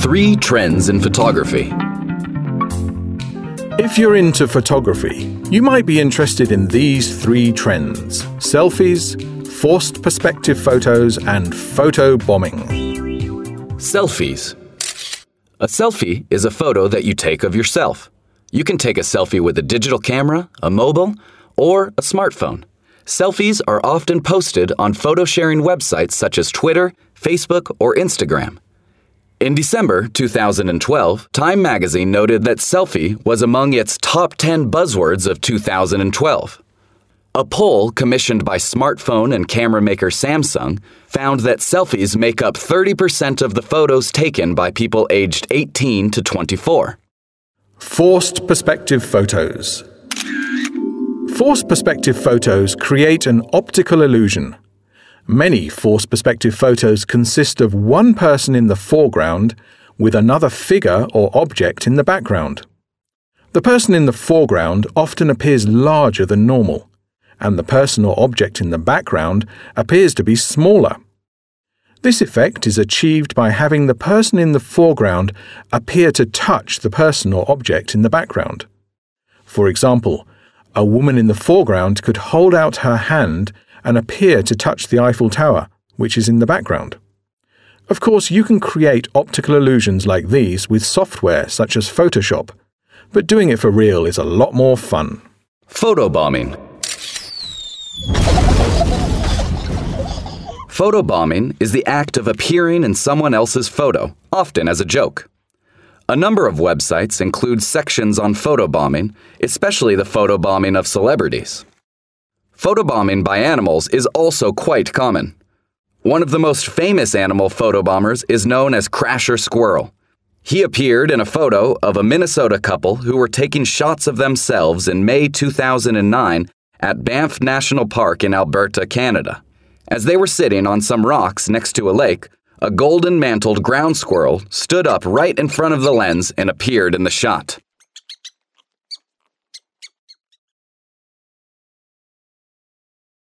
Three trends in photography. If you're into photography, you might be interested in these three trends selfies, forced perspective photos, and photo bombing. Selfies. A selfie is a photo that you take of yourself. You can take a selfie with a digital camera, a mobile, or a smartphone. Selfies are often posted on photo sharing websites such as Twitter, Facebook, or Instagram. In December 2012, Time magazine noted that selfie was among its top 10 buzzwords of 2012. A poll commissioned by smartphone and camera maker Samsung found that selfies make up 30% of the photos taken by people aged 18 to 24. Forced perspective photos. Forced perspective photos create an optical illusion. Many forced perspective photos consist of one person in the foreground with another figure or object in the background. The person in the foreground often appears larger than normal, and the person or object in the background appears to be smaller. This effect is achieved by having the person in the foreground appear to touch the person or object in the background. For example, a woman in the foreground could hold out her hand and appear to touch the Eiffel Tower, which is in the background. Of course, you can create optical illusions like these with software such as Photoshop, but doing it for real is a lot more fun. Photobombing. Photobombing is the act of appearing in someone else's photo, often as a joke. A number of websites include sections on photobombing, especially the photobombing of celebrities. Photobombing by animals is also quite common. One of the most famous animal photobombers is known as Crasher Squirrel. He appeared in a photo of a Minnesota couple who were taking shots of themselves in May 2009 at Banff National Park in Alberta, Canada. As they were sitting on some rocks next to a lake, a golden mantled ground squirrel stood up right in front of the lens and appeared in the shot.